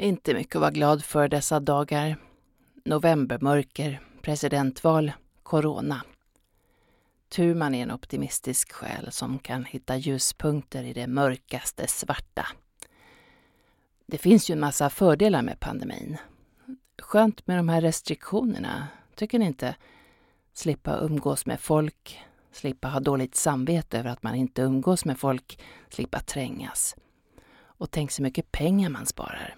Inte mycket att vara glad för dessa dagar. Novembermörker, presidentval, corona. Tur man är en optimistisk själ som kan hitta ljuspunkter i det mörkaste svarta. Det finns ju en massa fördelar med pandemin. Skönt med de här restriktionerna, tycker ni inte? Slippa umgås med folk, slippa ha dåligt samvete över att man inte umgås med folk, slippa trängas. Och tänk så mycket pengar man sparar.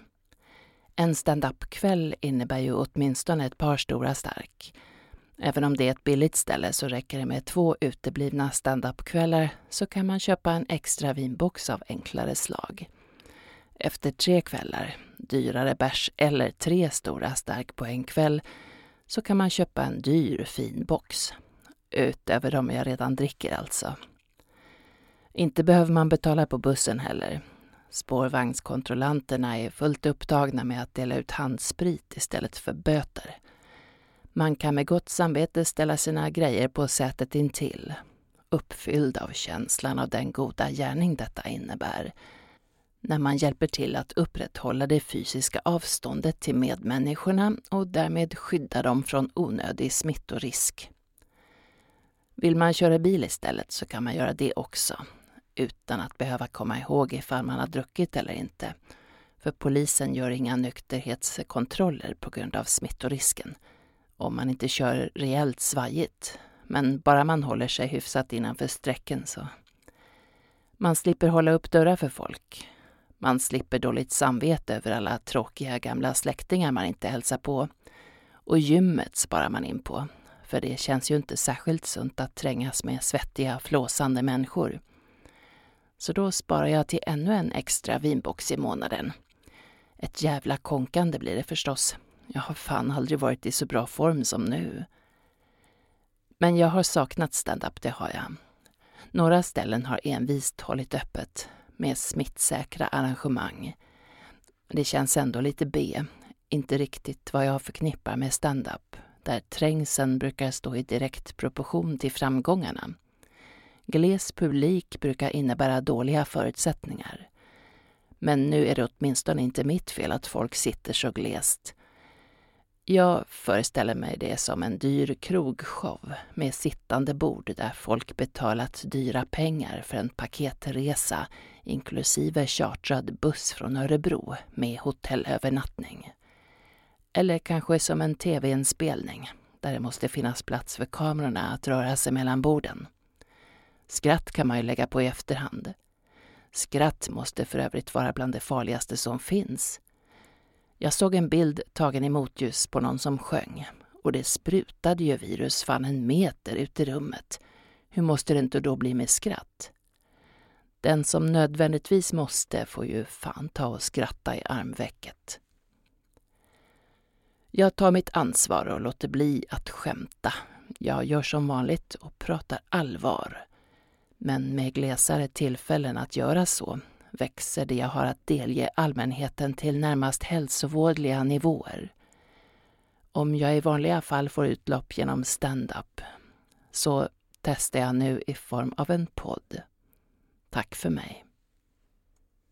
En stand-up-kväll innebär ju åtminstone ett par stora stark. Även om det är ett billigt ställe så räcker det med två uteblivna stand-up-kvällar så kan man köpa en extra vinbox av enklare slag. Efter tre kvällar, dyrare bärs eller tre stora stark på en kväll så kan man köpa en dyr fin box. Utöver de jag redan dricker alltså. Inte behöver man betala på bussen heller. Spårvagnskontrollanterna är fullt upptagna med att dela ut handsprit istället för böter. Man kan med gott samvete ställa sina grejer på sätet intill, uppfylld av känslan av den goda gärning detta innebär, när man hjälper till att upprätthålla det fysiska avståndet till medmänniskorna och därmed skydda dem från onödig smittorisk. Vill man köra bil istället så kan man göra det också, utan att behöva komma ihåg ifall man har druckit eller inte. För polisen gör inga nykterhetskontroller på grund av smittorisken. Om man inte kör rejält svajigt. Men bara man håller sig hyfsat innanför strecken så. Man slipper hålla upp dörrar för folk. Man slipper dåligt samvete över alla tråkiga gamla släktingar man inte hälsar på. Och gymmet sparar man in på. För det känns ju inte särskilt sunt att trängas med svettiga, flåsande människor. Så då sparar jag till ännu en extra vinbox i månaden. Ett jävla konkande blir det förstås. Jag har fan aldrig varit i så bra form som nu. Men jag har saknat stand-up, det har jag. Några ställen har envist hållit öppet med smittsäkra arrangemang. Det känns ändå lite B, inte riktigt vad jag förknippar med stand-up, där trängseln brukar stå i direkt proportion till framgångarna. Gles publik brukar innebära dåliga förutsättningar. Men nu är det åtminstone inte mitt fel att folk sitter så glest. Jag föreställer mig det som en dyr krogshow med sittande bord där folk betalat dyra pengar för en paketresa inklusive chartrad buss från Örebro med hotellövernattning. Eller kanske som en tv-inspelning där det måste finnas plats för kamerorna att röra sig mellan borden. Skratt kan man ju lägga på i efterhand. Skratt måste för övrigt vara bland det farligaste som finns. Jag såg en bild tagen i motljus på någon som sjöng och det sprutade ju virus fan en meter ut i rummet. Hur måste det inte då bli med skratt? Den som nödvändigtvis måste får ju fan ta och skratta i armvecket. Jag tar mitt ansvar och låter bli att skämta. Jag gör som vanligt och pratar allvar. Men med glesare tillfällen att göra så växer det jag har att delge allmänheten till närmast hälsovårdliga nivåer. Om jag i vanliga fall får utlopp genom stand-up så testar jag nu i form av en podd. Tack för mig.